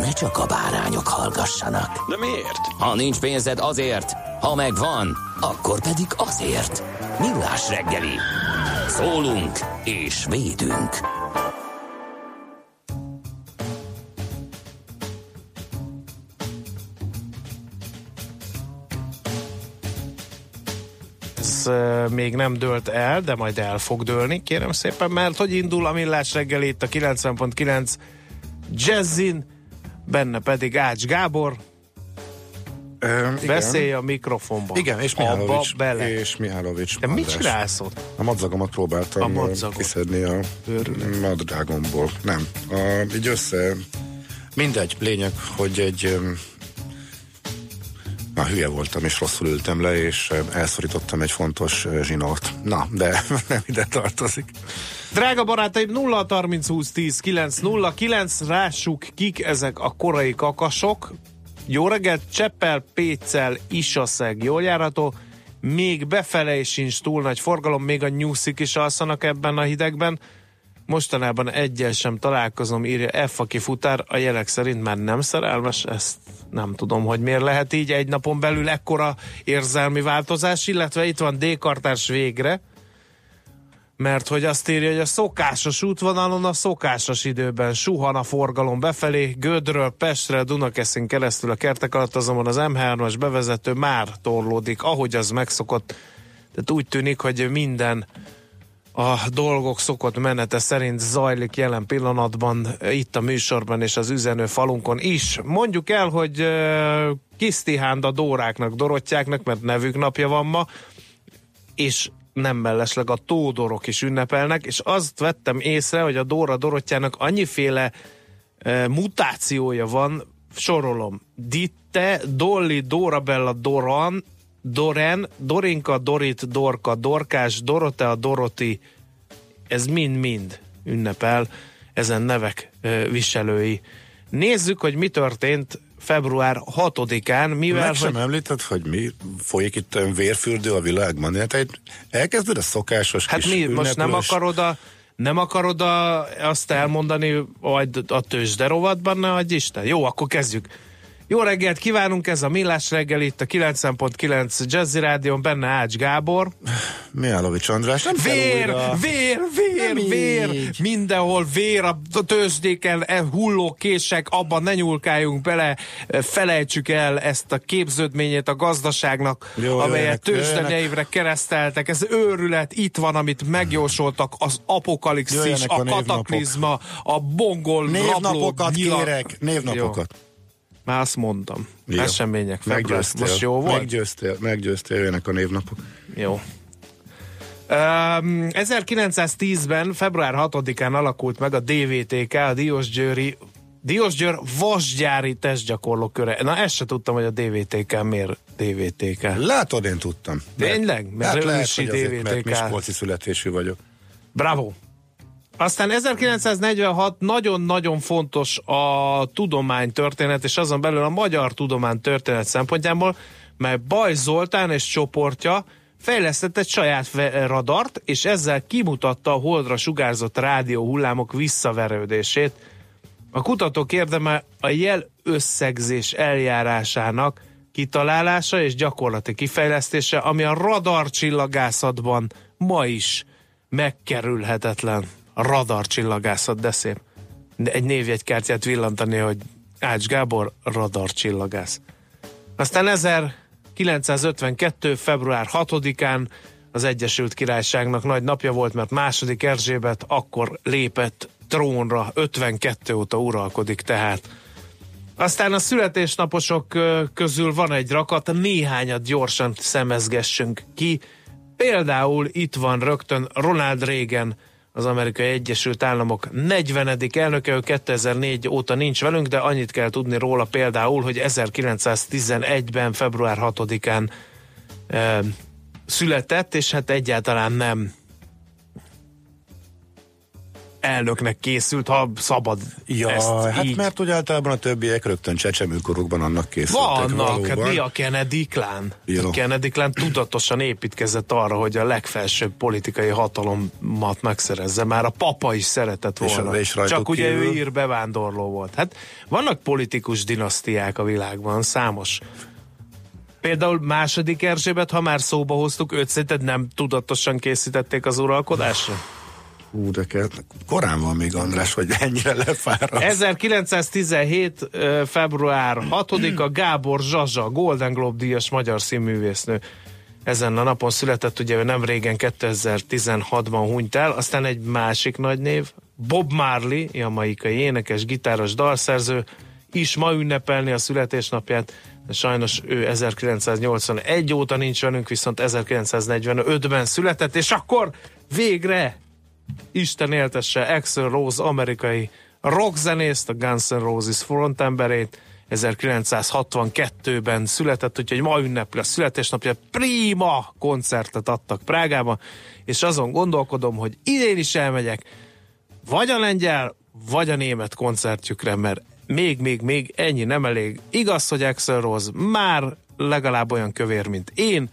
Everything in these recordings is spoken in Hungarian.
ne csak a bárányok hallgassanak. De miért? Ha nincs pénzed azért, ha megvan, akkor pedig azért. Millás reggeli. Szólunk és védünk. ez még nem dőlt el, de majd el fog dőlni, kérem szépen, mert hogy indul a millás reggel itt a 90.9 Jazzin, benne pedig Ács Gábor, Ö, igen. beszélj a mikrofonba. Igen, és Mihálovics, bele. és Mihálovics De mit csinálsz ott? A madzagomat próbáltam A madzagot. kiszedni a Őrület. madrágomból. Nem. A, így össze... Mindegy, lényeg, hogy egy... Na, hülye voltam, és rosszul ültem le, és elszorítottam egy fontos ö, zsinórt. Na, de nem ide tartozik. Drága barátaim, 0 30 20 10 9 0 9, rássuk kik ezek a korai kakasok. Jó reggelt, Cseppel, Péccel, Isaszeg, jól járható. Még befele is sincs túl nagy forgalom, még a nyúszik is alszanak ebben a hidegben. Mostanában egyel sem találkozom, írja F, aki futár, a jelek szerint már nem szerelmes, ezt nem tudom, hogy miért lehet így egy napon belül ekkora érzelmi változás, illetve itt van D-kartárs végre, mert hogy azt írja, hogy a szokásos útvonalon a szokásos időben suhan a forgalom befelé, Gödről Pestre, Dunakeszin keresztül a kertek alatt azonban az M3-as bevezető már torlódik, ahogy az megszokott. Tehát úgy tűnik, hogy minden a dolgok szokott menete szerint zajlik jelen pillanatban eh, itt a műsorban és az üzenő falunkon is. Mondjuk el, hogy uh, Kisztihánda Dóráknak, Dorottyáknak, mert nevük napja van ma, és nem mellesleg a tódorok is ünnepelnek, és azt vettem észre, hogy a Dóra Dorottyának annyiféle e, mutációja van, sorolom. Ditte, Dolly, Dorabella, Doran, Doren, Dorinka, Dorit, Dorka, Dorkás, Dorotea, Doroti, ez mind-mind ünnepel ezen nevek viselői. Nézzük, hogy mi történt február 6-án, mivel... Meg sem említed, hogy mi folyik itt vérfürdő a világban. Hát egy- elkezded a szokásos Hát mi, most nem ünneplős- akarod a nem akarod a, azt elmondani, hogy a tőzsde rovatban, ne adj Isten? Jó, akkor kezdjük. Jó reggelt kívánunk, ez a Millás reggel itt a 90.9 Jazzy Rádion, benne Ács Gábor. Mihálovics András, nem Vér, vér, vér, Nem vér, így. mindenhol vér a tőzsdéken, e, hulló kések, abban ne nyúlkáljunk bele, e, felejtsük el ezt a képződményét a gazdaságnak, Jó, amelyet jöjjenek, tőzsdenyevre kereszteltek. Ez őrület, itt van, amit megjósoltak, az apokalipszis, a, a kataklizma, a bongol, rabló, Névnapokat nyilak. kérek, névnapokat. Jó, már azt mondtam. Jó. Események, február. Meggyőztél, Most jó volt? Meggyőztél, meggyőztél, jöjjenek a névnapok. Jó. Um, 1910-ben, február 6-án alakult meg a DVTK, a Diósgyőri Diósgyőr vasgyári testgyakorló köre. Na ezt se tudtam, hogy a DVTK miért DVTK. Látod, én tudtam. Tényleg? Mert hát lehet, hogy azért, mert DVTK. Miskolci születésű vagyok. Bravo! Aztán 1946 nagyon-nagyon fontos a tudománytörténet, és azon belül a magyar tudománytörténet szempontjából, mert Baj Zoltán és csoportja fejlesztett egy saját radart, és ezzel kimutatta a holdra sugárzott rádió hullámok visszaverődését. A kutatók érdeme a jel összegzés eljárásának kitalálása és gyakorlati kifejlesztése, ami a radarcsillagászatban ma is megkerülhetetlen. Radarcsillagászat, de szép. De egy névjegykártyát villantani, hogy Ács Gábor radarcsillagász. Aztán 1952. február 6-án az Egyesült Királyságnak nagy napja volt, mert második Erzsébet akkor lépett trónra, 52 óta uralkodik tehát. Aztán a születésnaposok közül van egy rakat, néhányat gyorsan szemezgessünk ki. Például itt van rögtön Ronald Reagan, az Amerikai Egyesült Államok 40. elnöke, ő 2004 óta nincs velünk, de annyit kell tudni róla például, hogy 1911-ben, február 6-án e, született, és hát egyáltalán nem elnöknek készült, ha szabad Ja, ezt hát így. mert úgy általában a többiek rögtön csecsemőkorukban annak készültek Vannak, hát mi a Kennedy klán? Jó. A Kennedy klán tudatosan építkezett arra, hogy a legfelsőbb politikai hatalomat megszerezze. Már a papa is szeretett És- volna. és rajtuk Csak ugye ő kívül? ír bevándorló volt. Hát vannak politikus dinasztiák a világban, számos. Például második Erzsébet, ha már szóba hoztuk, őt szerinted nem tudatosan készítették az uralkodásra? Hú, de kell, korán van még András, hogy ennyire lefárad. 1917. ö, február 6-a Gábor Zsazsa, Golden Globe díjas magyar színművésznő. Ezen a napon született, ugye ő nem régen 2016-ban hunyt el, aztán egy másik nagy név, Bob Marley, jamaikai énekes, gitáros, dalszerző, is ma ünnepelni a születésnapját, sajnos ő 1981 óta nincs velünk, viszont 1945-ben született, és akkor végre Isten éltesse Axel Rose amerikai rockzenészt, a Guns N' Roses frontemberét, 1962-ben született, úgyhogy ma ünnepli a születésnapja, prima koncertet adtak Prágában, és azon gondolkodom, hogy idén is elmegyek, vagy a lengyel, vagy a német koncertjükre, mert még, még, még ennyi nem elég. Igaz, hogy Axel Rose már legalább olyan kövér, mint én,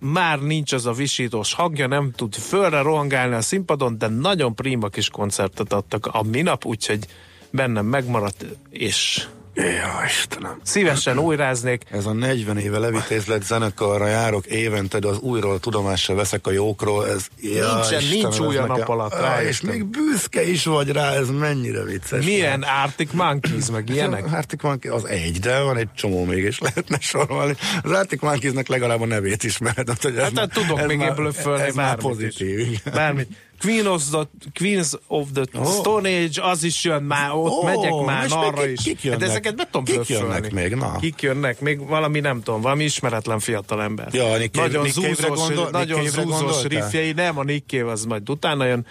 már nincs az a visítós hangja, nem tud fölre rohangálni a színpadon, de nagyon prima kis koncertet adtak a minap, úgyhogy bennem megmaradt, és Ja, Istenem. szívesen újráznék. Ez a 40 éve levitézlet zenekarra járok évente, de az újról tudomással veszek a jókról. Ez, ja, Nincsen, Istenem, nincs új a nap alatt, Ah, rájöttem. És még büszke is vagy rá, ez mennyire vicces. Milyen Arctic Monkeys, meg ilyenek? Arctic Monkey az egy, de van egy csomó még, és lehetne sorolni. Az Arctic Monkeysnek legalább a nevét ismered. Hát, hogy ez Hát, már- hát tudok ez még ebből fölni bármit pozitív. Bármit. Queen of the, Queens of the Ó. Stone Age, az is jön már, ott Ó, megyek már arra kik- is. kik jönnek? Hát ezeket be tudom Kik jönnek még, na? Kik jönnek? Még valami nem tudom, valami ismeretlen fiatal ember. Ja, Nick nagyon Nick zúzós, gondol- Nick nagyon Cave-re zúzós riffjei, nem, a Nick Cave az majd utána jön.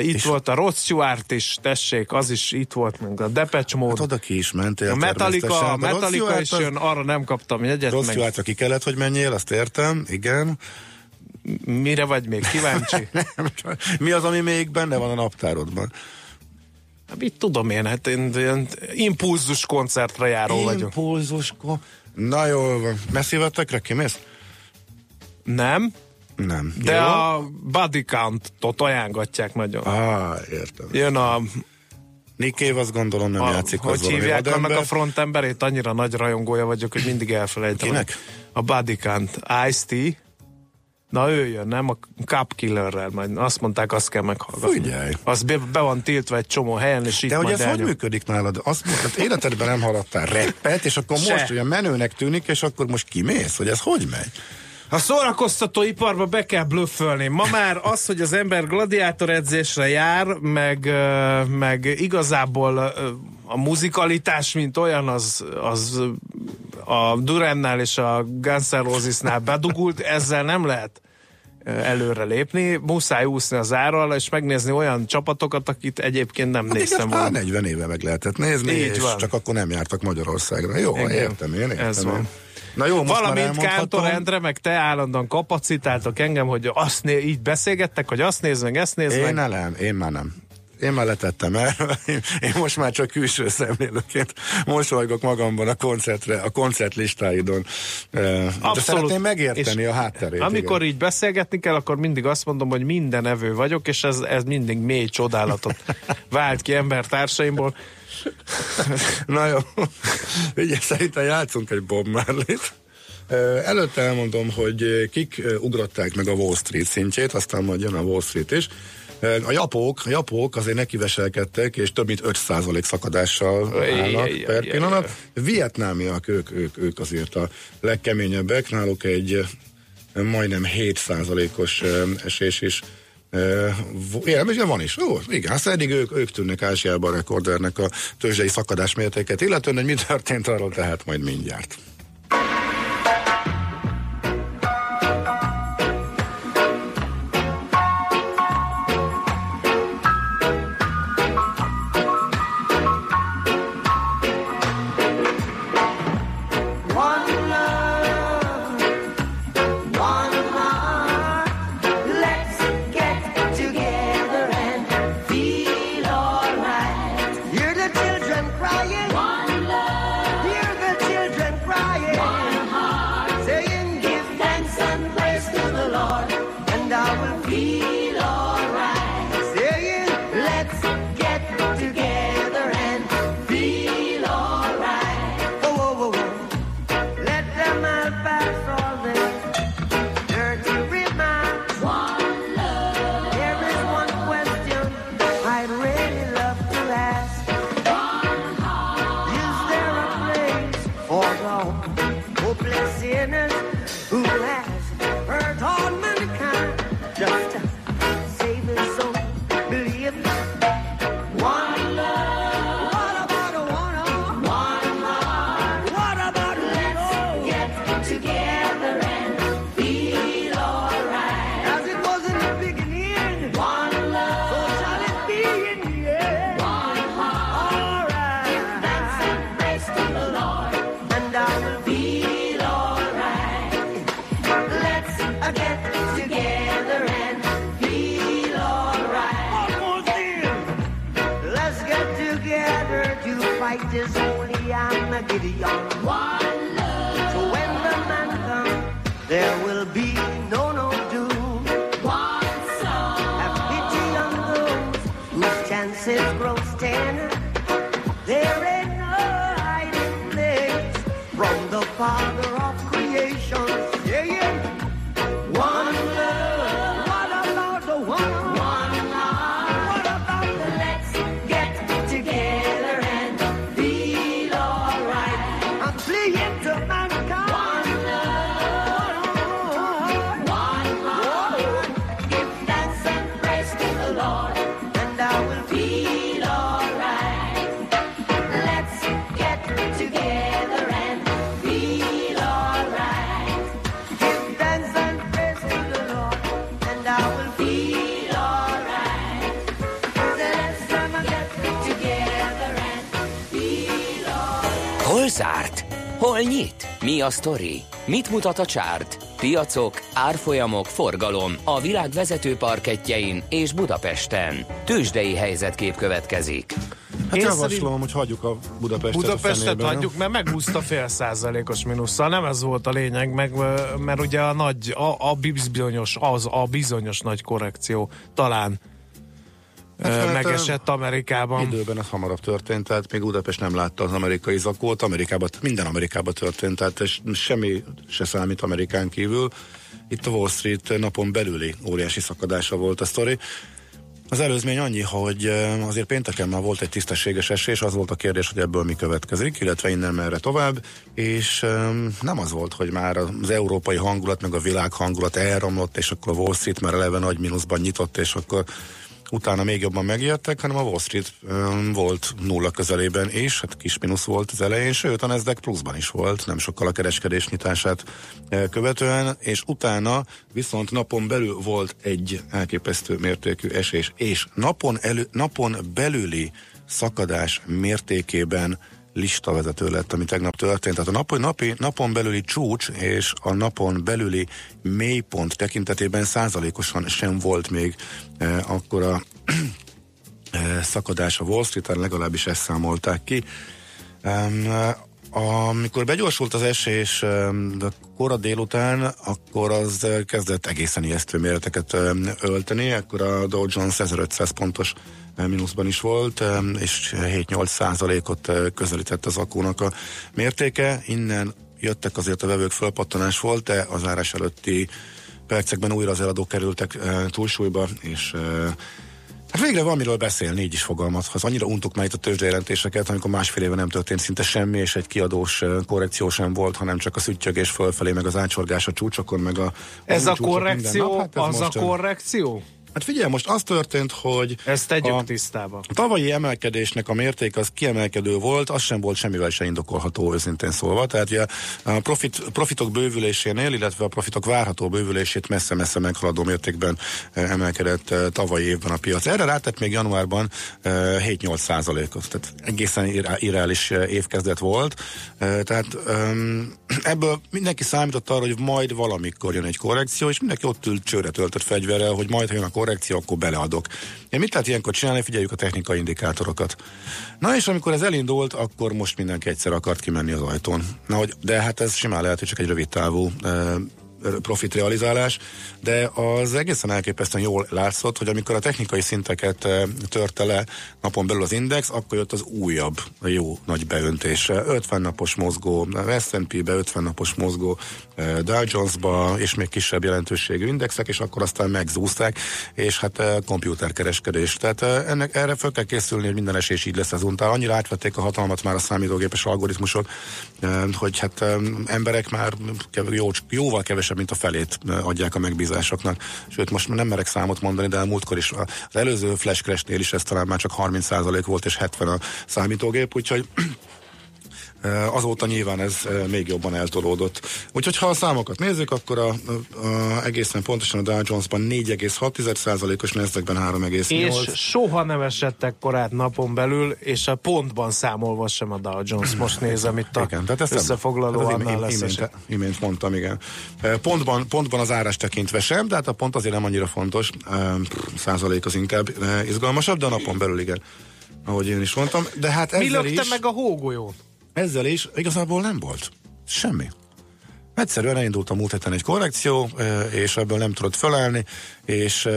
Itt És- volt a Rod Stewart is, tessék, az is itt volt, meg a Depeche Mode. Hát oda ki is mentél a Metallica, természetesen. a Rod Metallica Stewart is jön, arra nem kaptam jegyet, Rossz meg Stewartra ki kellett, hogy menjél, azt értem, igen. Mire vagy még kíváncsi? Nem, Mi az, ami még benne van a naptárodban? Hát mit tudom én, hát én ilyen impulzus koncertre járó vagyok. Impulzusko. Na jól van. Messzivetekre kimész? Nem, Nem. de Jó? a body count-ot ajánlatják nagyon. Ah, értem. Jön a, Nick Cave azt gondolom nem a játszik hogy azzal, hívják annak a frontemberét, annyira nagy rajongója vagyok, hogy mindig elfelejtem. Kinek? A body count. Ice-T. Na ő jön, nem? A Cup Killerrel, majd azt mondták, azt kell meghallgatni. Figyelj. Az be, be van tiltva egy csomó helyen, és itt De hogy ez hogy elnyom. működik nálad? Azt mondtad, életedben nem hallottál reppet, és akkor Se. most olyan menőnek tűnik, és akkor most kimész, hogy ez hogy megy? A szórakoztató iparba be kell blöffölni. Ma már az, hogy az ember gladiátor edzésre jár, meg, meg igazából a muzikalitás, mint olyan, az, az a Durannál és a Guns N' bedugult, ezzel nem lehet előre lépni, muszáj úszni az árral, és megnézni olyan csapatokat, akit egyébként nem Hát néztem volna. már 40 éve meg lehetett nézni, Így és van. csak akkor nem jártak Magyarországra. Jó, Igen, értem én, értem ez én. van. Na jó, most Valamint. Kántor Endre, meg te állandóan kapacitáltok engem, hogy azt né- így beszélgettek, hogy azt nézd meg, ezt nézd Én meg. nem, én már nem. Én már letettem el. Én, most már csak külső szemlélőként mosolygok magamban a koncertre, a koncertlistáidon. Eh, De szeretném megérteni És a hátterét. Amikor igen. így beszélgetni kell, akkor mindig azt mondom, hogy minden evő vagyok, és ez, ez mindig mély csodálatot vált ki embertársaimból. Na jó. Ugye szerintem játszunk egy Bob Marley-t. Előtte elmondom, hogy kik ugrották meg a Wall Street szintjét, aztán majd jön a Wall Street is. A japók, a japók azért nekiveselkedtek, és több mint 5% szakadással állnak per pillanat. Vietnámiak, ők, ők, ők azért a legkeményebbek, náluk egy majdnem 7%-os esés is igen, és van is. Ó, igen, hát eddig ők, ők tűnnek Ázsiában a rekordernek a tőzsdei szakadás mértéket, illetően, hogy mi történt arról, tehát majd mindjárt. Mi a sztori? Mit mutat a csárt? Piacok, árfolyamok, forgalom a világ vezető parketjein és Budapesten. Tősdei helyzetkép következik. Hát Én javaslom, szerint... hogy hagyjuk a Budapestet Budapestet a hagyjuk, mert megúszta fél százalékos mínusszal. Nem ez volt a lényeg, meg, mert ugye a nagy, a, a bizonyos, az a bizonyos nagy korrekció talán Hát, megesett Amerikában. Időben ez hamarabb történt, tehát még Budapest nem látta az amerikai zakót, Amerikában, minden Amerikában történt, tehát semmi se számít Amerikán kívül. Itt a Wall Street napon belüli óriási szakadása volt a sztori. Az előzmény annyi, hogy azért pénteken már volt egy tisztességes esés, az volt a kérdés, hogy ebből mi következik, illetve innen merre tovább, és nem az volt, hogy már az európai hangulat, meg a világ hangulat elromlott, és akkor a Wall Street már eleve nagy mínuszban nyitott, és akkor utána még jobban megijedtek, hanem a Wall Street um, volt nulla közelében és hát kis mínusz volt az elején, sőt a Nasdaq pluszban is volt, nem sokkal a kereskedés nyitását uh, követően, és utána viszont napon belül volt egy elképesztő mértékű esés, és napon, elő, napon belüli szakadás mértékében listavezető lett, ami tegnap történt. Tehát a napi, napi, napon belüli csúcs és a napon belüli mélypont tekintetében százalékosan sem volt még eh, akkor a eh, szakadás a Wall Street-en, legalábbis ezt számolták ki. Amikor begyorsult az esés kora délután, akkor az kezdett egészen ijesztő méreteket ölteni, akkor a Dow Jones 1500 pontos mínuszban is volt, és 7-8 százalékot közelített az akónak a mértéke. Innen jöttek azért a vevők fölpattanás volt, de az árás előtti percekben újra az eladók kerültek túlsúlyba, és Hát végre van miről beszélni, így is fogalmazhatsz. Annyira untuk már itt a tőzsdejelentéseket, amikor másfél éve nem történt szinte semmi, és egy kiadós korrekció sem volt, hanem csak a szüttyögés fölfelé, meg az ácsorgás a csúcsokon, meg a... Ez a korrekció, hát ez az a korrekció? Hát figyelj, most az történt, hogy... Ezt tegyük a, tisztába. A tavalyi emelkedésnek a mérték az kiemelkedő volt, az sem volt semmivel se indokolható őszintén szólva. Tehát ugye a profit, profitok bővülésénél, illetve a profitok várható bővülését messze-messze meghaladó mértékben eh, emelkedett eh, tavalyi évben a piac. Erre rátett még januárban 7-8 eh, százalékot, tehát egészen irreális évkezdet volt. Tehát ebből mindenki számított arra, hogy majd valamikor jön egy korrekció, és mindenki ott ült csőre töltött fegyverrel, hogy majd ha jön a korrekció, akkor beleadok. Én mit lehet ilyenkor csinálni? Figyeljük a technikai indikátorokat. Na és amikor ez elindult, akkor most mindenki egyszer akart kimenni az ajtón. Na, hogy, de hát ez simán lehet, hogy csak egy rövid távú profit realizálás, de az egészen elképesztően jól látszott, hogy amikor a technikai szinteket eh, törte le napon belül az index, akkor jött az újabb jó nagy beöntése. 50 napos mozgó, S&P-be 50 napos mozgó, eh, Dow Jones-ba, és még kisebb jelentőségű indexek, és akkor aztán megzúzták, és hát eh, komputerkereskedés. Tehát ennek erre fel kell készülni, hogy minden esés így lesz ezúttal. Annyira átvették a hatalmat már a számítógépes algoritmusok, hogy hát emberek már jó, jóval kevesebb mint a felét adják a megbízásoknak. Sőt, most nem merek számot mondani, de a múltkor is az előző flash is ez talán már csak 30% volt, és 70 a számítógép, úgyhogy Azóta nyilván ez még jobban eltolódott. Úgyhogy ha a számokat nézzük, akkor a, a, egészen pontosan a Dow Jones-ban 4,6%-os, Nasdaq-ben 3,8. És soha nem esettek korát napon belül, és a pontban számolva sem a Dow Jones. Most nézem itt a igen, tehát ezt összefoglaló hát annál lesz imént, imént mondtam, igen. Pontban, pontban az árás tekintve sem, tehát a pont azért nem annyira fontos, százalék az inkább izgalmasabb, de a napon belül igen ahogy én is mondtam. De hát Mi lökte is... meg a hógolyót? Ezzel is igazából nem volt. Semmi. Egyszerűen elindult a múlt héten egy korrekció, és ebből nem tudott fölállni, és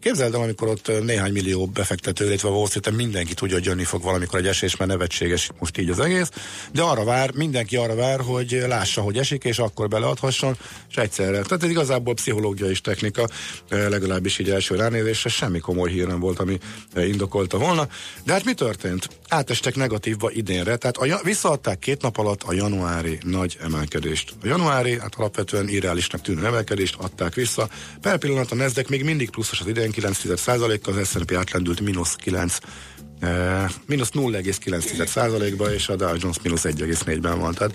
képzeld el, amikor ott néhány millió befektető, illetve Wall street mindenki tudja, hogy jönni fog valamikor egy esés, mert nevetséges most így az egész, de arra vár, mindenki arra vár, hogy lássa, hogy esik, és akkor beleadhasson, és egyszerre. Tehát ez igazából pszichológiai is technika, legalábbis így első ránézésre semmi komoly hír nem volt, ami indokolta volna. De hát mi történt? Átestek negatívba idénre, tehát a, visszaadták két nap alatt a januári nagy emelkedést. A januári, hát alapvetően irreálisnak tűnő emelkedést adták vissza. Per pillanat a Nasdaq még mindig pluszos az idején 9%-kal, az S&P átlendült mínusz 9 eh, mínusz 0,9%-ba, és a Dow Jones mínusz 1,4-ben van. Tehát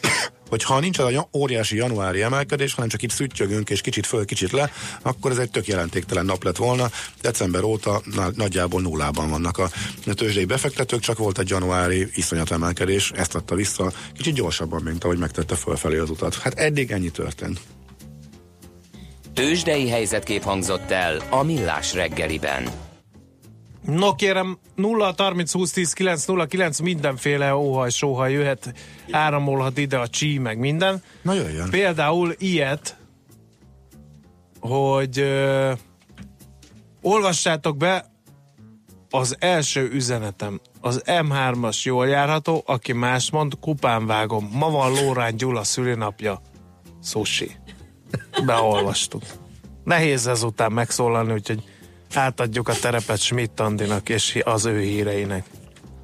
hogyha nincs az a óriási januári emelkedés, hanem csak itt szüttyögünk és kicsit föl, kicsit le, akkor ez egy tök jelentéktelen nap lett volna. December óta nagyjából nullában vannak a tőzsdei befektetők, csak volt egy januári iszonyat emelkedés, ezt adta vissza kicsit gyorsabban, mint ahogy megtette fölfelé az utat. Hát eddig ennyi történt. Tőzsdei helyzetkép hangzott el a Millás reggeliben. No kérem, 0 30 20 10 9 0 9 mindenféle óhaj, sóhaj jöhet, áramolhat ide a csí, meg minden. Na jöjjön. Például ilyet, hogy ö, olvassátok be az első üzenetem. Az M3-as jól járható, aki más mond, kupán vágom. Ma van Lórán Gyula szülinapja. Sushi. Beolvastuk. Nehéz ezután megszólalni, úgyhogy átadjuk a terepet Schmidt Andinak és az ő híreinek.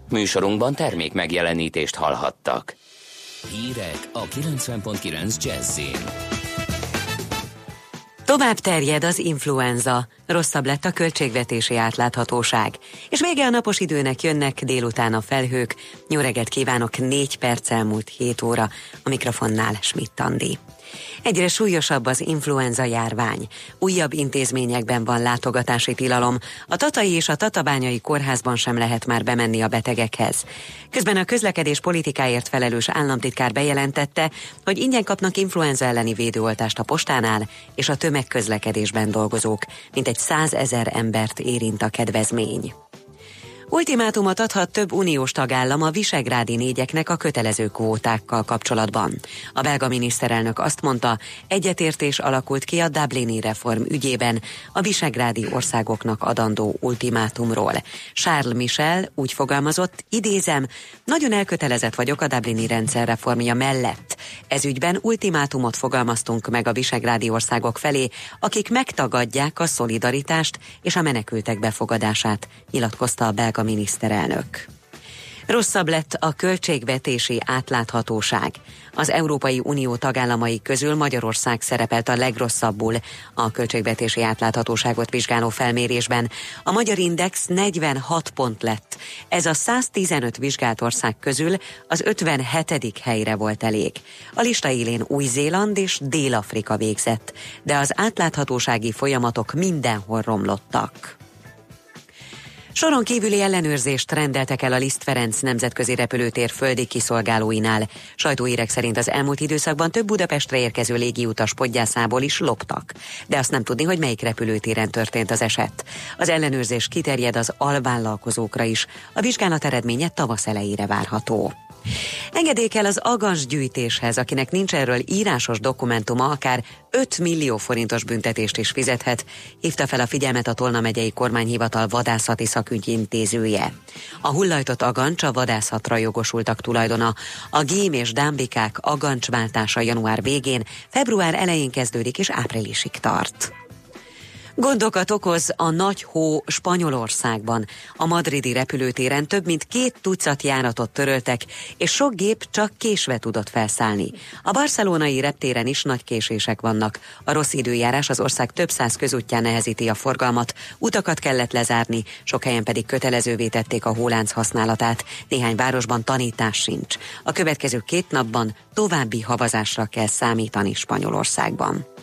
Műsorunkban termék megjelenítést hallhattak. Hírek a 90.9 Jazzin. Tovább terjed az influenza, rosszabb lett a költségvetési átláthatóság, és vége a napos időnek jönnek délután a felhők. Jó reggelt kívánok, négy perc elmúlt 7 óra, a mikrofonnál Schmidt Andi. Egyre súlyosabb az influenza járvány. Újabb intézményekben van látogatási tilalom. A Tatai és a Tatabányai kórházban sem lehet már bemenni a betegekhez. Közben a közlekedés politikáért felelős államtitkár bejelentette, hogy ingyen kapnak influenza elleni védőoltást a postánál és a tömegközlekedésben dolgozók. Mint egy százezer embert érint a kedvezmény. Ultimátumot adhat több uniós tagállam a visegrádi négyeknek a kötelező kvótákkal kapcsolatban. A belga miniszterelnök azt mondta, egyetértés alakult ki a Dublini reform ügyében a visegrádi országoknak adandó ultimátumról. Charles Michel úgy fogalmazott, idézem, nagyon elkötelezett vagyok a Dublini rendszer reformja mellett. Ez ügyben ultimátumot fogalmaztunk meg a visegrádi országok felé, akik megtagadják a szolidaritást és a menekültek befogadását, nyilatkozta a belga miniszterelnök. Rosszabb lett a költségvetési átláthatóság. Az Európai Unió tagállamai közül Magyarország szerepelt a legrosszabbul a költségvetési átláthatóságot vizsgáló felmérésben. A Magyar Index 46 pont lett. Ez a 115 vizsgált ország közül az 57. helyre volt elég. A lista élén Új-Zéland és Dél-Afrika végzett, de az átláthatósági folyamatok mindenhol romlottak. Soron kívüli ellenőrzést rendeltek el a Liszt Ferenc nemzetközi repülőtér földi kiszolgálóinál. Sajtóírek szerint az elmúlt időszakban több Budapestre érkező légiutas podgyászából is loptak. De azt nem tudni, hogy melyik repülőtéren történt az eset. Az ellenőrzés kiterjed az alvállalkozókra is. A vizsgálat eredménye tavasz elejére várható. Engedély kell az gyűjtéshez, akinek nincs erről írásos dokumentuma, akár 5 millió forintos büntetést is fizethet, hívta fel a figyelmet a Tolna megyei kormányhivatal vadászati szakügyi intézője. A hullajtott agancs a vadászatra jogosultak tulajdona. A gém és dámbikák agancsváltása január végén, február elején kezdődik és áprilisig tart. Gondokat okoz a nagy hó Spanyolországban. A madridi repülőtéren több mint két tucat járatot töröltek, és sok gép csak késve tudott felszállni. A barcelonai reptéren is nagy késések vannak. A rossz időjárás az ország több száz közútján nehezíti a forgalmat, utakat kellett lezárni, sok helyen pedig kötelezővé tették a hólánc használatát. Néhány városban tanítás sincs. A következő két napban további havazásra kell számítani Spanyolországban.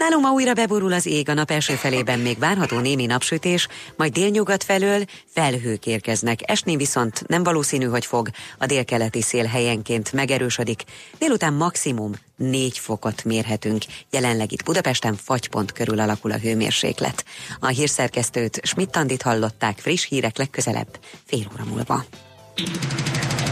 Nálunk ma újra beborul az ég, a nap első felében még várható némi napsütés, majd délnyugat felől felhők érkeznek. Esni viszont nem valószínű, hogy fog, a délkeleti szél helyenként megerősödik. Délután maximum 4 fokot mérhetünk. Jelenleg itt Budapesten fagypont körül alakul a hőmérséklet. A hírszerkesztőt Schmidt-Tandit hallották friss hírek legközelebb, fél óra múlva.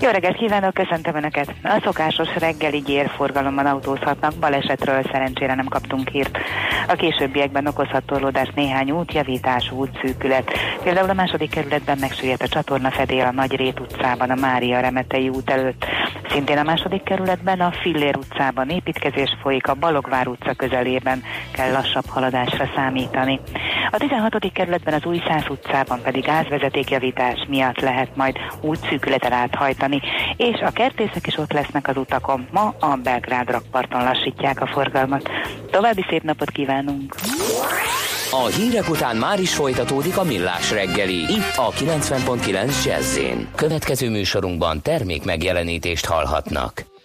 Jó reggelt kívánok, köszöntöm Önöket! A szokásos reggeli gyérforgalomban autózhatnak, balesetről szerencsére nem kaptunk hírt. A későbbiekben okozhat torlódás néhány útjavítás, útszűkület. Például a második kerületben megsüllyedt a csatorna fedél a Nagy Rét utcában, a Mária Remetei út előtt. Szintén a második kerületben a Fillér utcában építkezés folyik, a Balogvár utca közelében kell lassabb haladásra számítani. A 16. kerületben az Új Szász utcában pedig gázvezetékjavítás miatt lehet majd útszűkületen áthajtani, és a kertészek is ott lesznek az utakon. Ma a Belgrád rakparton lassítják a forgalmat. További szép napot kívánunk! A hírek után már is folytatódik a millás reggeli, itt a 90.9 jazz Következő műsorunkban termék megjelenítést hallhatnak.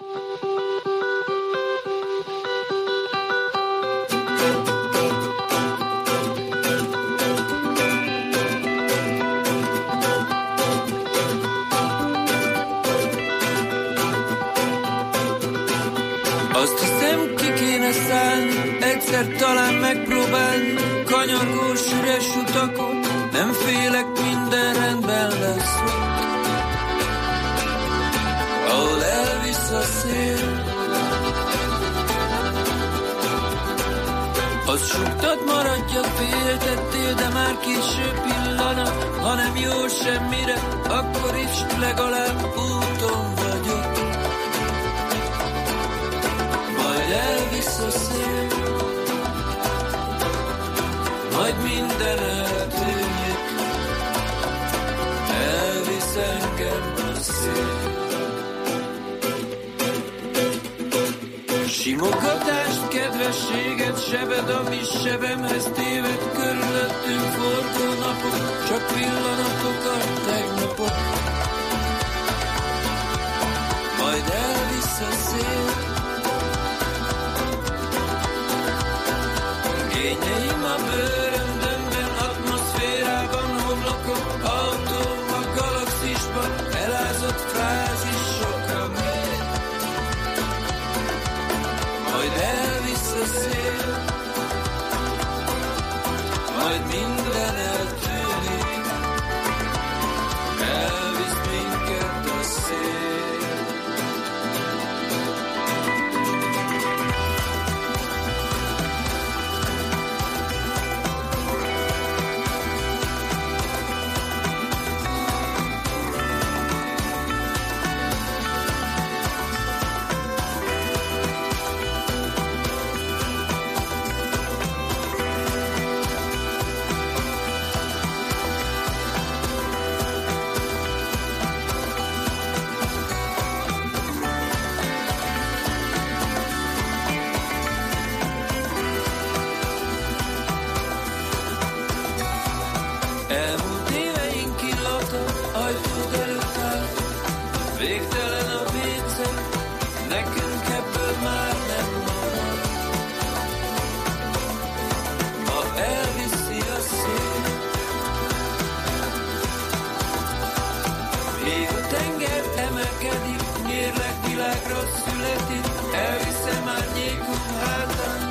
Utakon, nem félek, minden rendben lesz. Ahol elvisz a szél Az suktad maradja, féltettél, de már késő pillanat. Ha nem jó semmire, akkor is legalább úton Simogatást, kedvességet, sebed, ami sebemhez téved, körülöttünk forgó napok, csak pillanatok a tegnapok. Majd elvisz a szél, Fényeim neked jutni lelkileg rosszületit, elviszem árnyékunk hátán.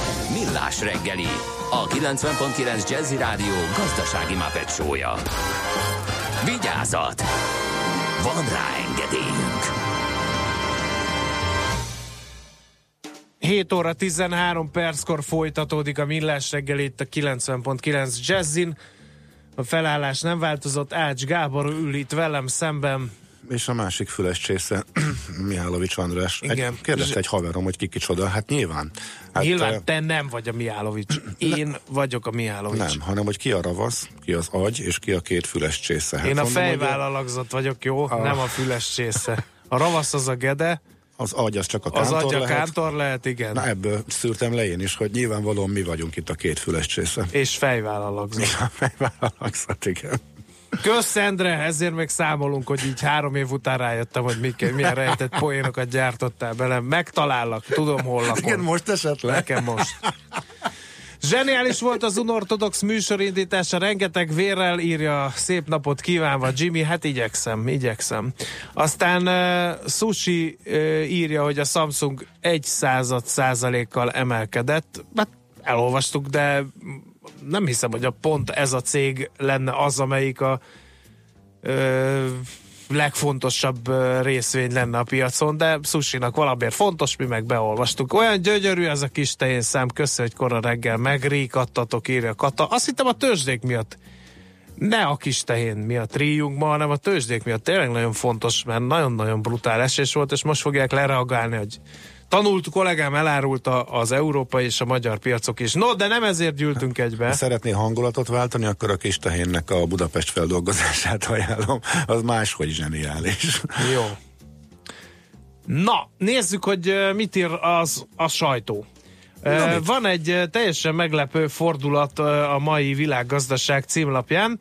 Millás reggeli, a 90.9 Jazzy Rádió gazdasági mapetsója. Vigyázat! Van rá engedélyünk! 7 óra 13 perckor folytatódik a millás reggel itt a 90.9 Jazzin. A felállás nem változott, Ács Gábor ül itt velem szemben. És a másik füles csésze, Mihálovics András. Igen. Egy, kérdezte egy haverom, hogy ki kicsoda. Hát nyilván. Hát, Nyilván te nem vagy a Mihálovics. Én vagyok a Mihálovics. Nem, hanem hogy ki a ravasz, ki az agy, és ki a két füles csésze. Hát Én a fejvállalakzat vagyok, jó? A- Nem a füles csésze. A ravasz az a gede, Az agy az csak a az kántor agy a lehet. kántor lehet, igen. Na ebből szűrtem le én is, hogy nyilvánvalóan mi vagyunk itt a két füles csésze. És fejvállalakzat. A fejvállalakszat, igen. Kösz, Endre, ezért még számolunk, hogy így három év után rájöttem, hogy mik, milyen rejtett poénokat gyártottál belem. Megtalállak, tudom, hol lakom. Igen, most esetleg. Nekem most. Zseniális volt az unortodox műsorindítása, rengeteg vérrel írja, szép napot kívánva Jimmy, hát igyekszem, igyekszem. Aztán uh, Sushi uh, írja, hogy a Samsung egy század százalékkal emelkedett, hát elolvastuk, de nem hiszem, hogy a pont ez a cég lenne az, amelyik a ö, legfontosabb részvény lenne a piacon, de Sushi-nak valamiért fontos, mi meg beolvastuk. Olyan gyönyörű ez a kis tején szám, köszi, hogy kora reggel megríkattatok, írja Kata. Azt hittem a tőzsdék miatt ne a kis tehén miatt ríjunk ma, hanem a tőzsdék miatt tényleg nagyon fontos, mert nagyon-nagyon brutál esés volt, és most fogják lereagálni, hogy tanult kollégám elárulta az európai és a magyar piacok is. No, de nem ezért gyűltünk egybe. Ha szeretné hangulatot váltani, akkor a kis tehénnek a Budapest feldolgozását ajánlom. Az máshogy zseniális. Jó. Na, nézzük, hogy mit ír az a sajtó. Na? Van egy teljesen meglepő fordulat a mai világgazdaság címlapján,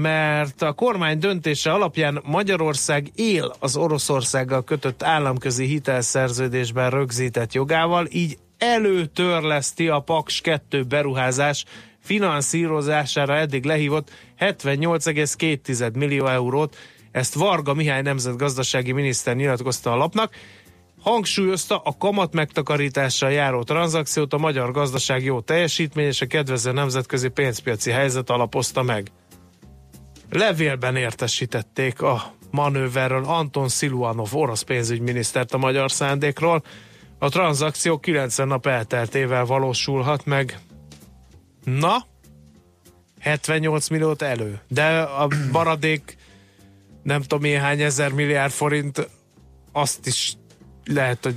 mert a kormány döntése alapján Magyarország él az Oroszországgal kötött államközi hitelszerződésben rögzített jogával, így előtörleszti a Paks 2 beruházás finanszírozására eddig lehívott 78,2 millió eurót. Ezt Varga Mihály nemzetgazdasági miniszter nyilatkozta a lapnak. Hangsúlyozta a kamat megtakarítással járó tranzakciót a magyar gazdaság jó teljesítmény és a kedvező nemzetközi pénzpiaci helyzet alapozta meg. Levélben értesítették a manőverről Anton Siluanov, orosz pénzügyminisztert a magyar szándékról. A tranzakció 90 nap elteltével valósulhat meg. Na, 78 milliót elő. De a maradék nem tudom milyen hány ezer milliárd forint azt is lehet, hogy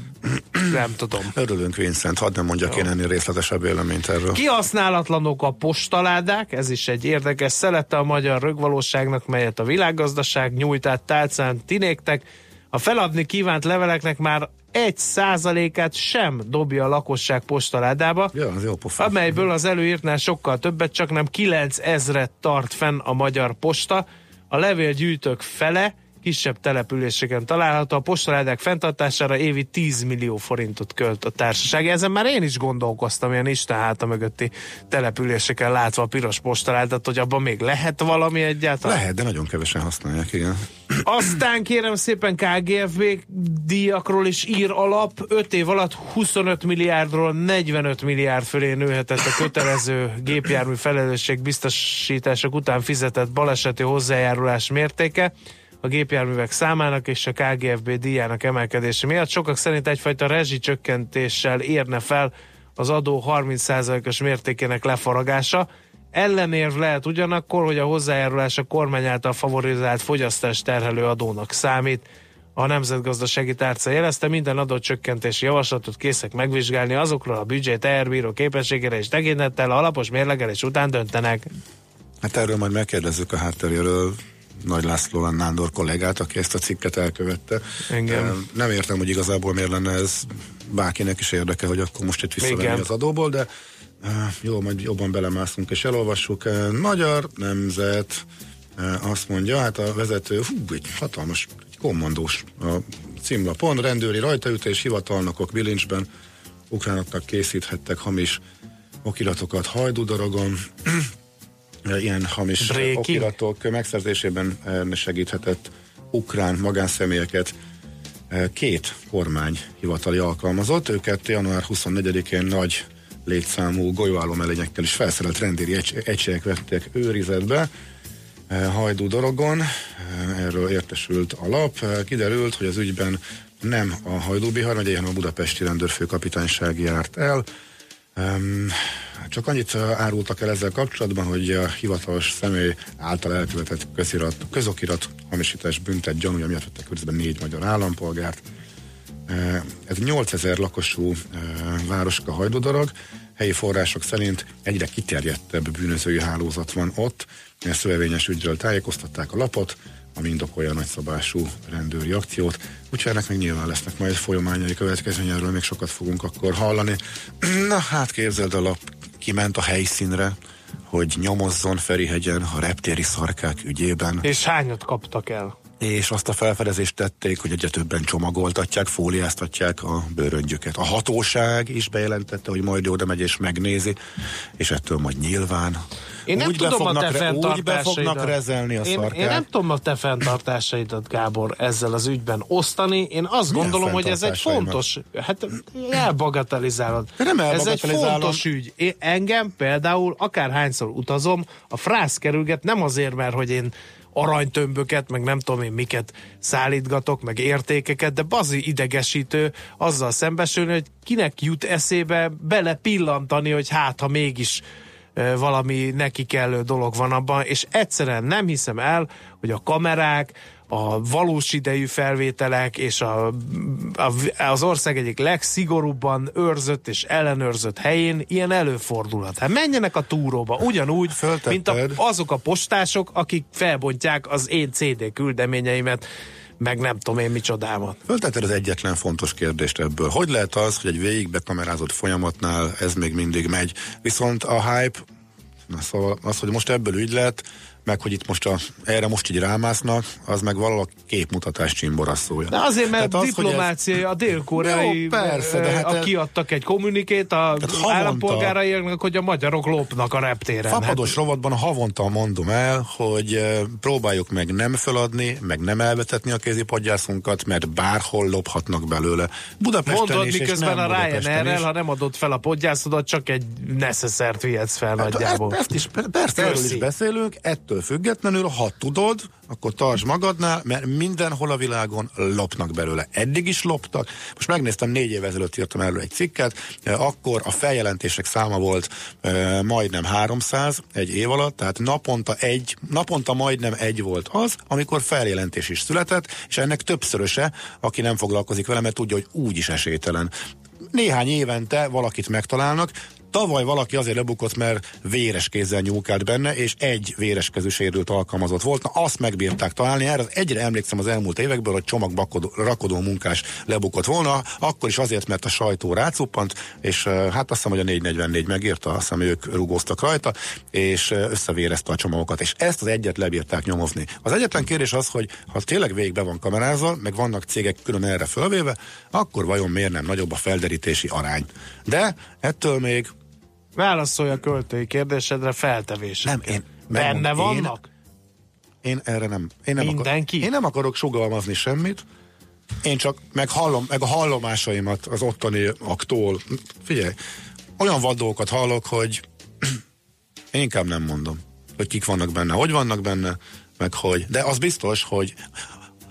nem tudom. Örülünk, Vincent, hadd nem mondjak Jó. én ennél részletesebb véleményt erről. Kihasználatlanok a postaládák, ez is egy érdekes szelete a magyar rögvalóságnak, melyet a világgazdaság nyújt át tálcán tinéktek. A feladni kívánt leveleknek már egy százalékát sem dobja a lakosság postaládába, ja, az jó pofa. amelyből az előírtnál sokkal többet, csak nem 9 ezret tart fenn a magyar posta. A levélgyűjtők fele kisebb településeken található. A postaládák fenntartására évi 10 millió forintot költ a társaság. Ezen már én is gondolkoztam, ilyen Isten háta mögötti településeken látva a piros postaládat, hogy abban még lehet valami egyáltalán? Lehet, de nagyon kevesen használják, igen. Aztán kérem szépen KGFB díjakról is ír alap. 5 év alatt 25 milliárdról 45 milliárd fölé nőhetett a kötelező gépjármű felelősség biztosítások után fizetett baleseti hozzájárulás mértéke a gépjárművek számának és a KGFB díjának emelkedése miatt. Sokak szerint egyfajta rezsicsökkentéssel érne fel az adó 30%-os mértékének lefaragása. Ellenérv lehet ugyanakkor, hogy a hozzájárulás a kormány által favorizált fogyasztás terhelő adónak számít. A Nemzetgazdasági Tárca jelezte, minden adott csökkentési javaslatot készek megvizsgálni azokról a büdzsé teherbíró képességére és tekintettel alapos mérlegelés után döntenek. Hát erről majd megkérdezzük a hátterjéről nagy László Nándor kollégát, aki ezt a cikket elkövette. Engem. Nem értem, hogy igazából miért lenne ez bárkinek is érdeke, hogy akkor most itt visszavenni az adóból, de jó, majd jobban belemászunk és elolvassuk. Magyar Nemzet azt mondja, hát a vezető, hú, egy hatalmas, egy kommandós a címlapon, rendőri rajtaütés, hivatalnokok bilincsben ukránoknak készíthettek hamis okiratokat hajdudaragon, ilyen hamis Breaking. okiratok megszerzésében segíthetett ukrán magánszemélyeket két kormány hivatali alkalmazott. Őket január 24-én nagy létszámú golyóállomellényekkel is felszerelt rendéri egységek vettek őrizetbe. Hajdú Dorogon, erről értesült a lap. Kiderült, hogy az ügyben nem a Hajdú Bihar megyei, hanem a budapesti rendőrfőkapitányság járt el. Csak annyit árultak el ezzel kapcsolatban, hogy a hivatalos személy által elkövetett közirat, közokirat hamisítás büntet gyanúja miatt vettek körülbelül négy magyar állampolgárt. Ez 8000 lakosú városka hajdudarag, helyi források szerint egyre kiterjedtebb bűnözői hálózat van ott. Szövevényes ügyről tájékoztatták a lapot, ami indokolja a nagyszabású rendőri akciót. Úgyhogy ennek még nyilván lesznek majd folyamányai következményéről, még sokat fogunk akkor hallani. Na hát képzeld a lap kiment a helyszínre, hogy nyomozzon Ferihegyen a reptéri szarkák ügyében. És hányat kaptak el? És azt a felfedezést tették, hogy egyre többen csomagoltatják, fóliáztatják a bőröngyöket. A hatóság is bejelentette, hogy majd oda megy és megnézi, és ettől majd nyilván én nem úgy tudom a te re, úgy be fognak rezelni a én, szarkát. én nem tudom a te fenntartásaidat, Gábor, ezzel az ügyben osztani. Én azt Milyen gondolom, hogy ez egy fontos, hát elbagatelizálod. Nem ez egy fontos ügy. Én, engem például akárhányszor utazom, a frász kerülget nem azért, mert hogy én aranytömböket, meg nem tudom én miket szállítgatok, meg értékeket, de bazi idegesítő azzal szembesülni, hogy kinek jut eszébe bele pillantani, hogy hát, ha mégis valami neki kellő dolog van abban, és egyszerűen nem hiszem el, hogy a kamerák, a valós idejű felvételek és a, a, az ország egyik legszigorúbban őrzött és ellenőrzött helyén ilyen előfordulhat. Hát menjenek a túróba, ugyanúgy, Föltetted. mint a, azok a postások, akik felbontják az én CD küldeményeimet, meg nem tudom én micsodámat. Föltetted az egyetlen fontos kérdést ebből. Hogy lehet az, hogy egy végig bekamerázott folyamatnál ez még mindig megy, viszont a hype, na szóval az, hogy most ebből ügy lett, meg hogy itt most a, erre most így rámásznak, az meg valahol képmutatás csimborasszója. De azért, mert Tehát az, diplomáciai, a dél-koreai, Jó, persze, de hát a ez- kiadtak egy kommunikét a havonta- állampolgáraiaknak, hogy a magyarok lopnak a reptéren. Fapados rovatban havonta mondom el, hogy eh, próbáljuk meg nem föladni, meg nem elvetetni a kézipadgyászunkat, mert bárhol lophatnak belőle. Budapesten Mondod, is, miközben a Ryanair-rel, ha nem adod fel a podgyászodat, csak egy necessert vihetsz fel Hát, nagyjából. Ezt, ezt is, persze, erről is beszélünk, ettől függetlenül, ha tudod, akkor tartsd magadnál, mert mindenhol a világon lopnak belőle. Eddig is loptak. Most megnéztem, négy évvel ezelőtt írtam erről egy cikket, eh, akkor a feljelentések száma volt eh, majdnem 300 egy év alatt, tehát naponta egy, naponta majdnem egy volt az, amikor feljelentés is született, és ennek többszöröse, aki nem foglalkozik vele, mert tudja, hogy úgy is esélytelen. Néhány évente valakit megtalálnak, Tavaly valaki azért lebukott, mert véres kézzel nyúkált benne, és egy véreskezű sérült alkalmazott volt. Na, azt megbírták találni. Erre egyre emlékszem az elmúlt évekből, hogy csomagbakodó, rakodó munkás lebukott volna, akkor is azért, mert a sajtó rácuppant, és hát azt hiszem, hogy a 444 megírta, azt hiszem, ők rugóztak rajta, és összevérezte a csomagokat, és ezt az egyet lebírták nyomozni. Az egyetlen kérdés az, hogy ha tényleg végbe van kamerázva, meg vannak cégek külön erre fölvéve, akkor vajon miért nem nagyobb a felderítési arány? De ettől még Válaszolj a költői kérdésedre feltevés. Nem, én- Benne megmondom, én- vannak? Én erre nem. Én nem Mindenki? Akar, én nem akarok sugalmazni semmit. Én csak meg, hallom, meg a hallomásaimat az ottaniaktól. Figyelj, olyan vad dolgokat hallok, hogy én inkább nem mondom, hogy kik vannak benne, hogy vannak benne, meg hogy. De az biztos, hogy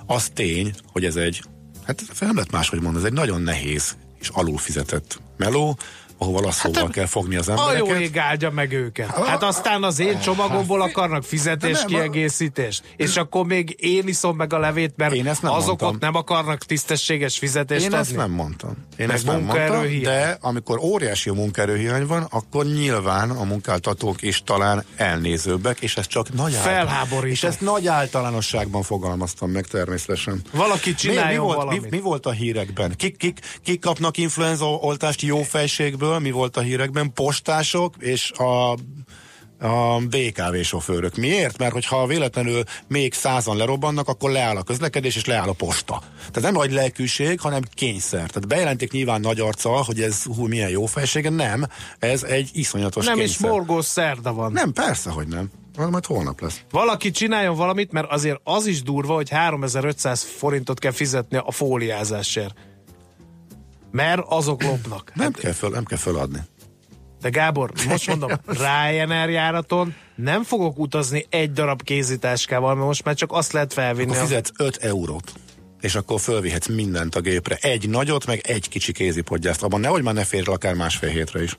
az tény, hogy ez egy, hát nem lehet máshogy mondani, ez egy nagyon nehéz és alulfizetett meló, ahova lasszóval Hát, kell fogni az A embereket. jó ég áldja meg őket. Hát aztán az én csomagomból akarnak fizetéskiegészítést. És akkor még én iszom meg a levét, mert Én ezt nem azok mondtam. ott nem akarnak tisztességes fizetést Én adni. ezt nem mondtam. Én Meg ezt nem mondtam, de amikor óriási munkaerőhiány van, akkor nyilván a munkáltatók is talán elnézőbbek, és ez csak nagy Felháborító. És ezt nagy általánosságban fogalmaztam meg természetesen. Valaki mi, mi, csináljon volt, mi, mi volt a hírekben? Kik, kik, kik kapnak influenza oltást jó fejségből? Mi volt a hírekben? Postások és a a BKV sofőrök. Miért? Mert hogyha véletlenül még százan lerobbannak, akkor leáll a közlekedés és leáll a posta. Tehát nem vagy lelkűség, hanem kényszer. Tehát bejelentik nyilván nagy arccal, hogy ez hú, milyen jó fejsége. Nem, ez egy iszonyatos Nem is kényszer. morgós szerda van. Nem, persze, hogy nem. Az majd holnap lesz. Valaki csináljon valamit, mert azért az is durva, hogy 3500 forintot kell fizetni a fóliázásért. Mert azok lopnak. Nem, kell, föl, nem kell föladni. De Gábor, most mondom, Ryanair járaton nem fogok utazni egy darab kézitáskával, mert most már csak azt lehet felvinni. Akkor fizetsz 5 eurót és akkor fölvihetsz mindent a gépre. Egy nagyot, meg egy kicsi kézipodgyászt. Abban nehogy már ne férj akár másfél hétre is.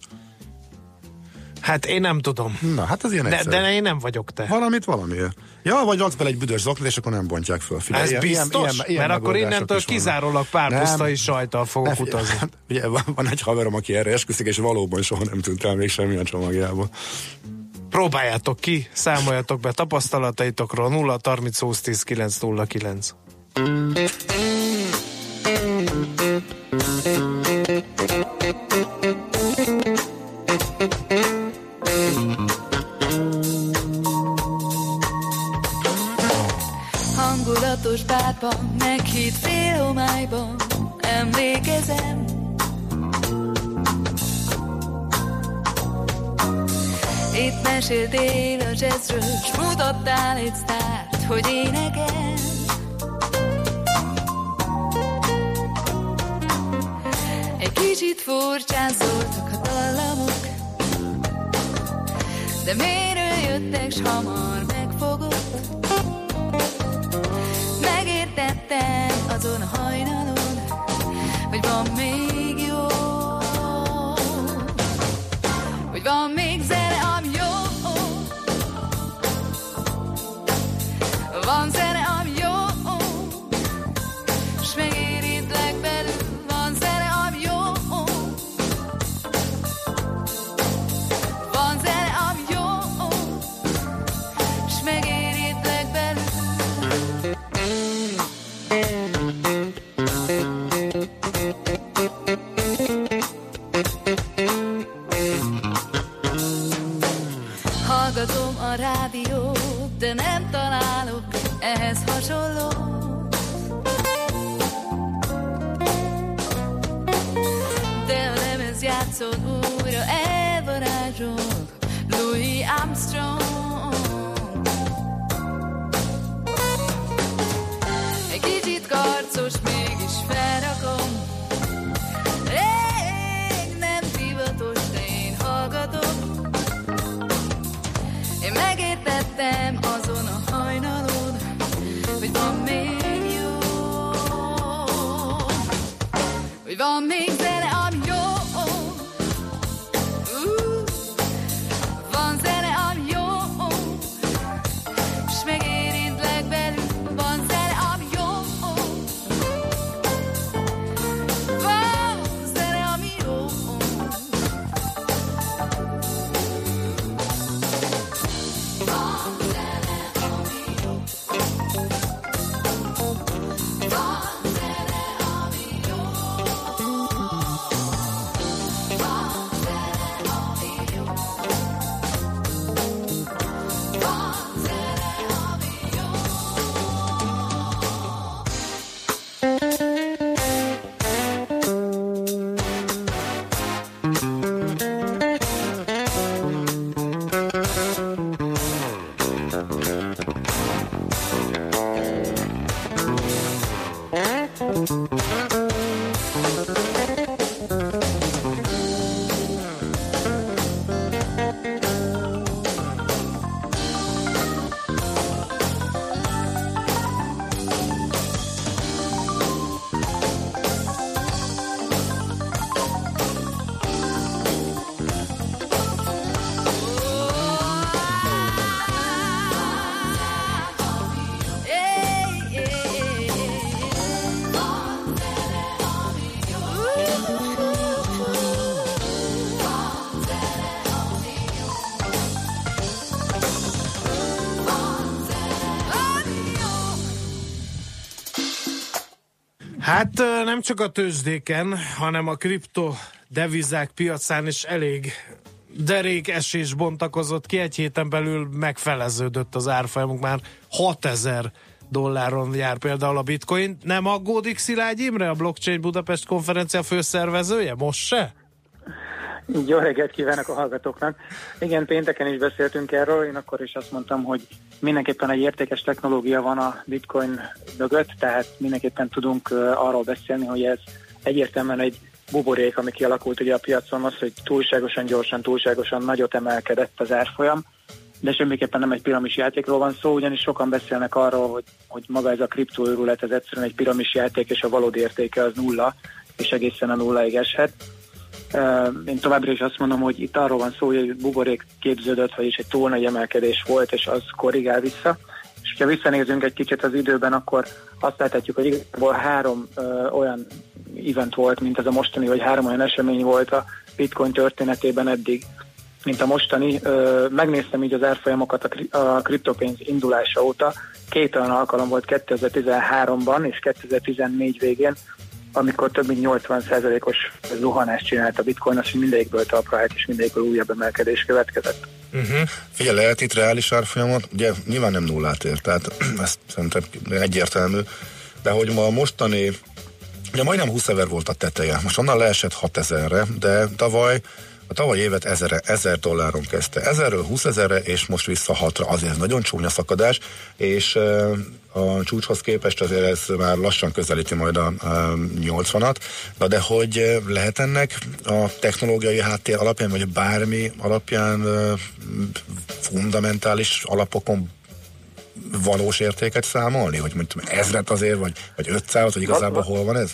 Hát én nem tudom. Na, hát az ilyen De, egyszerű. de én nem vagyok te. Valamit valamiért. Ja, vagy raksz bele egy büdös zoknit, és akkor nem bontják föl. Figyelj, Ez ilyen- biztos? ilyen- ilyen mert akkor innentől kizárólag Nem. párpusztai sajtal fogok Ne, figyelj, utazni. hát, Ugye, van, van egy haverom, aki erre esküszik, és valóban soha nem tűnt el még semmi a csomagjából. Próbáljátok ki, számoljatok be tapasztalataitokról 0 30 20 10 9 0 9. Bárban, meghitt félhomályban Emlékezem. Itt meséltél a jazzről S mutattál egy sztárt, hogy énekel. Egy kicsit furcsán szóltak a dallamok De miért jöttek, s hamar megfogott Megértettem azon a Hát nem csak a tőzsdéken, hanem a kripto devizák piacán is elég derék esés bontakozott ki. Egy héten belül megfeleződött az árfolyamunk, már 6000 dolláron jár például a bitcoin. Nem aggódik Szilágy Imre, a Blockchain Budapest konferencia főszervezője? Most se? Jó reggelt kívánok a hallgatóknak. Igen, pénteken is beszéltünk erről, én akkor is azt mondtam, hogy mindenképpen egy értékes technológia van a bitcoin mögött, tehát mindenképpen tudunk arról beszélni, hogy ez egyértelműen egy buborék, ami kialakult ugye a piacon, az, hogy túlságosan gyorsan, túlságosan nagyot emelkedett az árfolyam, de semmiképpen nem egy piramis játékról van szó, ugyanis sokan beszélnek arról, hogy, hogy maga ez a kriptoőrület, ez egyszerűen egy piramis játék, és a valódi értéke az nulla, és egészen a nullaig eshet. Én továbbra is azt mondom, hogy itt arról van szó, hogy egy buborék képződött, vagyis egy túl nagy emelkedés volt, és az korrigál vissza. És ha visszanézünk egy kicsit az időben, akkor azt láthatjuk, hogy igazából három uh, olyan event volt, mint ez a mostani, vagy három olyan esemény volt a Bitcoin történetében eddig, mint a mostani. Uh, megnéztem így az árfolyamokat a, kri- a kriptopénz indulása óta. Két olyan alkalom volt 2013-ban és 2014 végén, amikor több mint 80%-os zuhanást csinált a bitcoin, az, hogy mindegyikből talpra állt, és mindegyikből újabb emelkedés következett. Uh-huh. Figyelj, lehet itt reális árfolyamot, ugye nyilván nem nullát ér, tehát ez szerintem egyértelmű, de hogy ma a mostani, ugye majdnem 20 ezer volt a teteje, most onnan leesett 6 ezerre, de tavaly a tavaly évet 1000, 1000 dolláron kezdte. 1000-ről 20 ezerre, és most vissza 6-ra. Azért nagyon csúnya szakadás, és a csúcshoz képest azért ez már lassan közelíti majd a, a 80-at. Na de hogy lehet ennek a technológiai háttér alapján, vagy bármi alapján fundamentális alapokon valós értéket számolni? Hogy mondjuk ezret azért, vagy, vagy 500, vagy igazából hol van ez?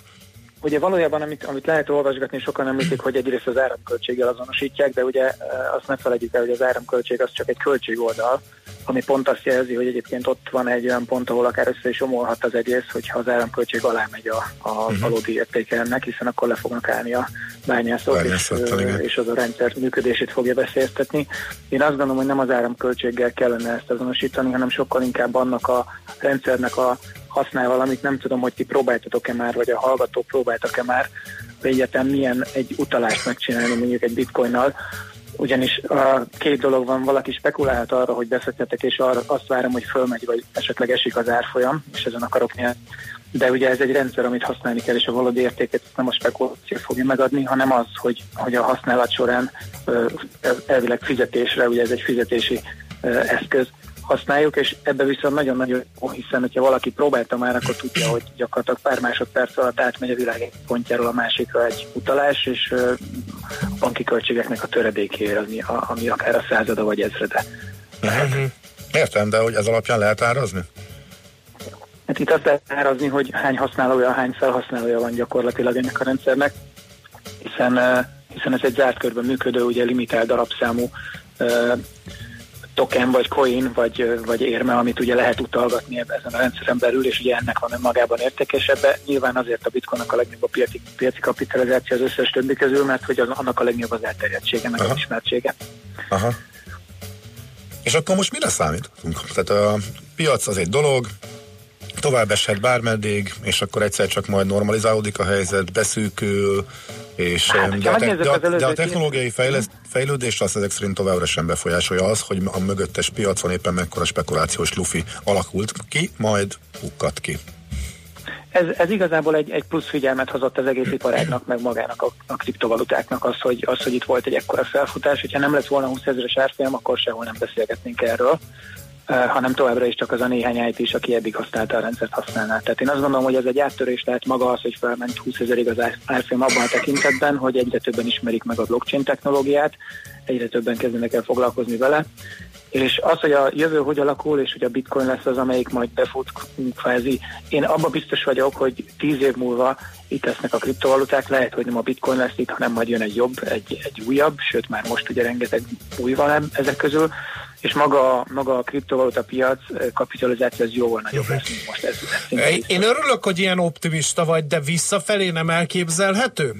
Ugye valójában, amit, amit lehet olvasgatni, sokan említik, hogy egyrészt az áramköltséggel azonosítják, de ugye azt ne felejtjük el, hogy az áramköltség az csak egy költségoldal, ami pont azt jelzi, hogy egyébként ott van egy olyan pont, ahol akár össze is omolhat az egész, hogyha az áramköltség alá megy a, a uh-huh. valódi értéke ennek, hiszen akkor le fognak állni a bányászok, és, és az a rendszer működését fogja beszéltetni. Én azt gondolom, hogy nem az áramköltséggel kellene ezt azonosítani, hanem sokkal inkább annak a rendszernek a használ valamit, nem tudom, hogy ti próbáltatok-e már, vagy a hallgatók próbáltak-e már, hogy egyetem milyen egy utalást megcsinálni mondjuk egy bitcoinnal, ugyanis a két dolog van, valaki spekulálhat arra, hogy befektetek, és arra azt várom, hogy fölmegy, vagy esetleg esik az árfolyam, és ezen akarok nyerni. De ugye ez egy rendszer, amit használni kell, és a valódi értéket nem a spekuláció fogja megadni, hanem az, hogy, hogy a használat során elvileg fizetésre, ugye ez egy fizetési eszköz, használjuk, és ebbe viszont nagyon-nagyon jó, hiszen hogyha valaki próbálta már, akkor tudja, hogy gyakorlatilag pár másodperc alatt átmegy a világ egy pontjáról a másikra egy utalás, és a banki költségeknek a töredékére, ami, ami akár a százada vagy ezrede. Uh-huh. Értem, de hogy ez alapján lehet árazni? Hát itt azt lehet árazni, hogy hány használója, hány felhasználója van gyakorlatilag ennek a rendszernek, hiszen, hiszen ez egy zárt körben működő, ugye limitált darabszámú token, vagy coin, vagy, vagy érme, amit ugye lehet utalgatni ezen a rendszeren belül, és ugye ennek van önmagában értékesebbe. Nyilván azért a bitcoinnak a legnagyobb a piaci, piaci kapitalizáció az összes többi közül, mert hogy annak a legnagyobb az elterjedtsége, meg az ismertsége. Aha. És akkor most mire számítunk? Tehát a piac az egy dolog, tovább eshet bármeddig, és akkor egyszer csak majd normalizálódik a helyzet, beszűkül, és Hát, de, a, te, de, az a, de a technológiai fejleszt, fejlődést azt ezek szerint továbbra sem befolyásolja az, hogy a mögöttes piacon éppen mekkora spekulációs lufi alakult ki, majd hukkat ki. Ez, ez igazából egy, egy plusz figyelmet hozott az egész iparágnak, meg magának a, a kriptovalutáknak az hogy, az, hogy itt volt egy ekkora felfutás. Hogyha nem lett volna 20 ezeres árfolyam, akkor sehol nem beszélgetnénk erről, hanem továbbra is csak az a néhány IT is, aki eddig használta a rendszert használná. Tehát én azt gondolom, hogy ez egy áttörés lehet maga az, hogy felment 20 ezerig az ár- árfolyam abban a tekintetben, hogy egyre többen ismerik meg a blockchain technológiát, egyre többen kezdenek el foglalkozni vele, és az, hogy a jövő hogy alakul, és hogy a bitcoin lesz az, amelyik majd befut kvázi, én abban biztos vagyok, hogy tíz év múlva itt lesznek a kriptovaluták, lehet, hogy nem a bitcoin lesz itt, hanem majd jön egy jobb, egy, egy újabb, sőt már most ugye rengeteg új van ezek közül, és maga, maga a kriptovaluta piac eh, kapitalizáció az jóval nagyobb lesz, mint most ez, ez Én örülök, hogy ilyen optimista vagy, de visszafelé nem elképzelhető?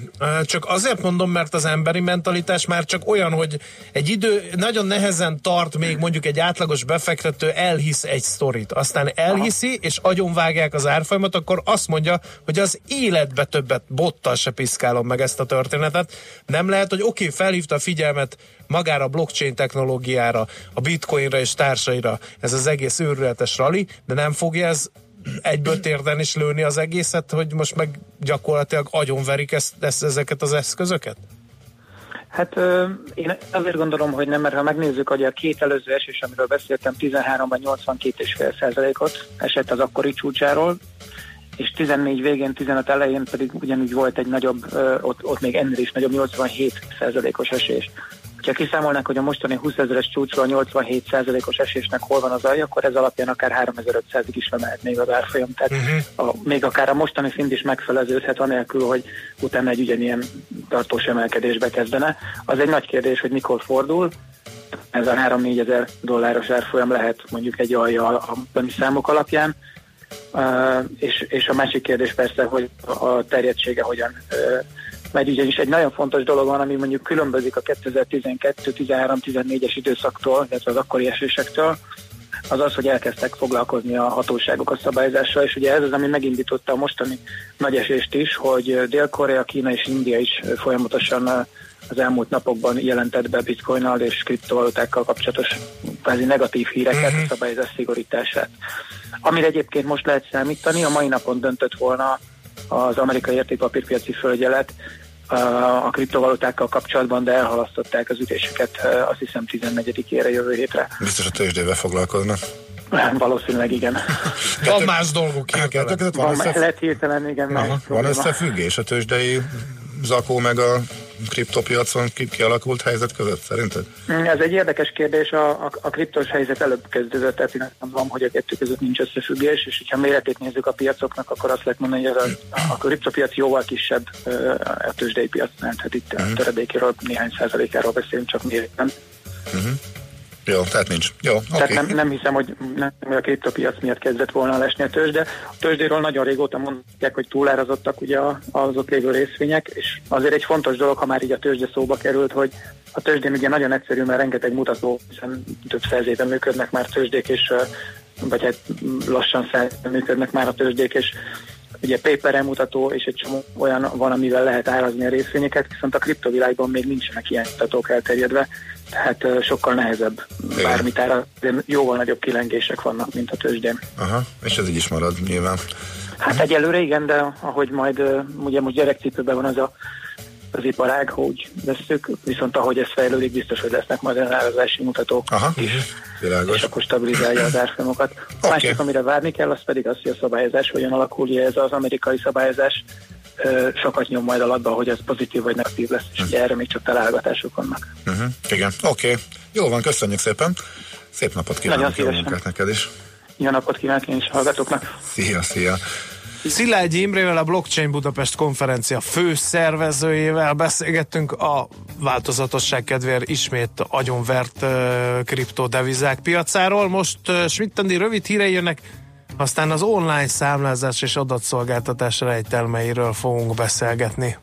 Csak azért mondom, mert az emberi mentalitás már csak olyan, hogy egy idő nagyon nehezen tart még mondjuk egy átlagos befektető elhisz egy sztorit, aztán elhiszi, és agyonvágják az árfolyamat, akkor azt mondja, hogy az életbe többet bottal se piszkálom meg ezt a történetet. Nem lehet, hogy oké, okay, felhívta a figyelmet magára a blockchain technológiára, a bitcoinra és társaira ez az egész őrületes rali, de nem fogja ez egyből térden is lőni az egészet, hogy most meg gyakorlatilag agyonverik ezt, ezt, ezeket az eszközöket? Hát én azért gondolom, hogy nem, mert ha megnézzük, hogy a két előző esés, amiről beszéltem, 13-ban 82,5 százalékot esett az akkori csúcsáról, és 14 végén, 15 elején pedig ugyanúgy volt egy nagyobb, ott, ott még ennél is nagyobb 87 százalékos esés. Ha kiszámolnák, hogy a mostani 20 ezeres csúcsról 87 százalékos esésnek hol van az alja, akkor ez alapján akár 3500-ig is lemehet még az árfolyam. Tehát Uh-huh. a, még akár a mostani szint is megfeleződhet, anélkül, hogy utána egy ugyanilyen tartós emelkedésbe kezdene. Az egy nagy kérdés, hogy mikor fordul. Ez a 3-4 ezer dolláros árfolyam lehet mondjuk egy alja a a számok alapján. Uh, és, és a másik kérdés persze, hogy a terjedtsége hogyan uh, megy, ugyanis egy nagyon fontos dolog van, ami mondjuk különbözik a 2012-13-14-es időszaktól, illetve az akkori esésektől, az az, hogy elkezdtek foglalkozni a hatóságok a szabályozással, és ugye ez az, ami megindította a mostani nagy esést is, hogy Dél-Korea, Kína és India is folyamatosan az elmúlt napokban jelentett be bitcoinnal és kriptovalutákkal kapcsolatos kvázi negatív híreket, uh-huh. a szabályozás szigorítását. Amire egyébként most lehet számítani, a mai napon döntött volna az amerikai értékpapírpiaci földjelet a kriptovalutákkal kapcsolatban, de elhalasztották az ütéseket, uh, azt hiszem 14-ére jövő hétre. Biztos a tőzsdével foglalkoznak. Valószínűleg igen. Van más dolguk Hát, hirtelen. között van, Van, összef... lehet hirtelen, igen, Aha, van probléma. összefüggés a tőzsdei zakó meg a kriptopiacon ki- kialakult helyzet között, szerinted? Mm, Ez egy érdekes kérdés, a, a, a kriptos helyzet előbb kezdődött, tehát én azt mondom, hogy a kettő között nincs összefüggés, és ha méretét nézzük a piacoknak, akkor azt lehet mondani, hogy ez a, a kriptopiac jóval kisebb a tőzsdei piacnál, tehát itt a töredékéről néhány százalékáról beszélünk, csak méretben. Jó, tehát nincs. Jó, oké. Tehát nem, nem hiszem, hogy nem, hogy a kriptopiac miatt kezdett volna lesni a tőzsde. A tőzsdéről nagyon régóta mondják, hogy túlárazottak ugye az ott lévő részvények, és azért egy fontos dolog, ha már így a tőzsde szóba került, hogy a tőzsdén ugye nagyon egyszerű, mert rengeteg mutató, hiszen több száz éve működnek már tőzsdék, és vagy hát lassan száz működnek már a tőzsdék, és ugye paper mutató és egy csomó olyan van, amivel lehet árazni a részvényeket, viszont a kriptovilágban még nincsenek ilyen mutatók elterjedve, tehát ö, sokkal nehezebb Igen. bármit ára, de jóval nagyobb kilengések vannak, mint a tőzsdén. Aha, és ez így is marad nyilván. Hát egyelőre igen, de ahogy majd ugye most gyerekcipőben van az a az iparág, hogy veszük, viszont ahogy ez fejlődik, biztos, hogy lesznek majd olyan árazási mutatók, Aha, és világos. akkor stabilizálja az árfolyamokat. A Oké. másik, amire várni kell, az pedig az, hogy a szabályozás hogyan alakul, ez az amerikai szabályozás sokat nyom majd alatba, hogy ez pozitív vagy negatív lesz, és ugye erre még csak találgatások vannak. Uh-huh. Igen, oké. Jó van, köszönjük szépen. Szép napot kívánok, jó munkát neked is. Jó napot kívánok én is hallgatóknak! Szia, szia. Szilágyi Imrével, a Blockchain Budapest konferencia fő szervezőjével beszélgettünk a változatosság kedvéért ismét agyonvert uh, kriptodevizák piacáról. Most uh, Schmidt-Andi rövid hírei jönnek, aztán az online számlázás és adatszolgáltatás rejtelmeiről fogunk beszélgetni.